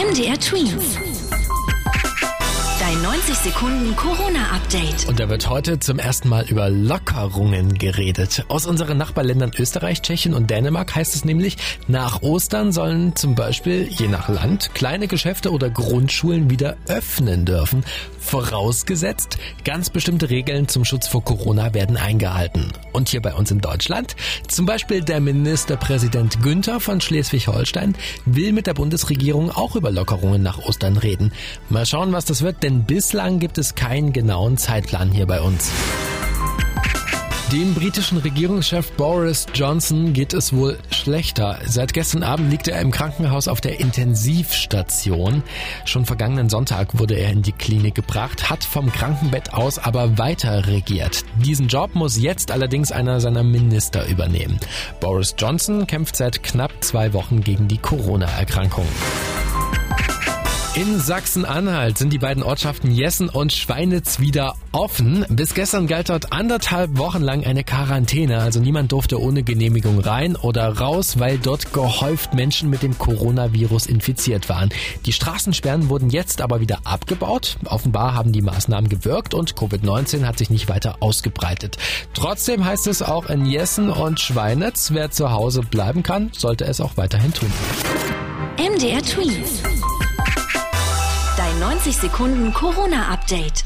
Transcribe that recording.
MDR Twins. Dein 90 Sekunden Corona-Update. Und da wird heute zum ersten Mal über Lockerungen geredet. Aus unseren Nachbarländern Österreich, Tschechien und Dänemark heißt es nämlich, nach Ostern sollen zum Beispiel, je nach Land, kleine Geschäfte oder Grundschulen wieder öffnen dürfen. Vorausgesetzt, ganz bestimmte Regeln zum Schutz vor Corona werden eingehalten. Und hier bei uns in Deutschland, zum Beispiel der Ministerpräsident Günther von Schleswig-Holstein will mit der Bundesregierung auch über Lockerungen nach Ostern reden. Mal schauen, was das wird, denn bislang gibt es keinen genauen Zeitplan hier bei uns. Dem britischen Regierungschef Boris Johnson geht es wohl schlechter. Seit gestern Abend liegt er im Krankenhaus auf der Intensivstation. Schon vergangenen Sonntag wurde er in die Klinik gebracht, hat vom Krankenbett aus aber weiter regiert. Diesen Job muss jetzt allerdings einer seiner Minister übernehmen. Boris Johnson kämpft seit knapp zwei Wochen gegen die Corona-Erkrankung. In Sachsen-Anhalt sind die beiden Ortschaften Jessen und Schweinitz wieder offen. Bis gestern galt dort anderthalb Wochen lang eine Quarantäne, also niemand durfte ohne Genehmigung rein oder raus, weil dort gehäuft Menschen mit dem Coronavirus infiziert waren. Die Straßensperren wurden jetzt aber wieder abgebaut. Offenbar haben die Maßnahmen gewirkt und Covid-19 hat sich nicht weiter ausgebreitet. Trotzdem heißt es auch in Jessen und Schweinitz, wer zu Hause bleiben kann, sollte es auch weiterhin tun. MDR Twins. Dein 90 Sekunden Corona-Update.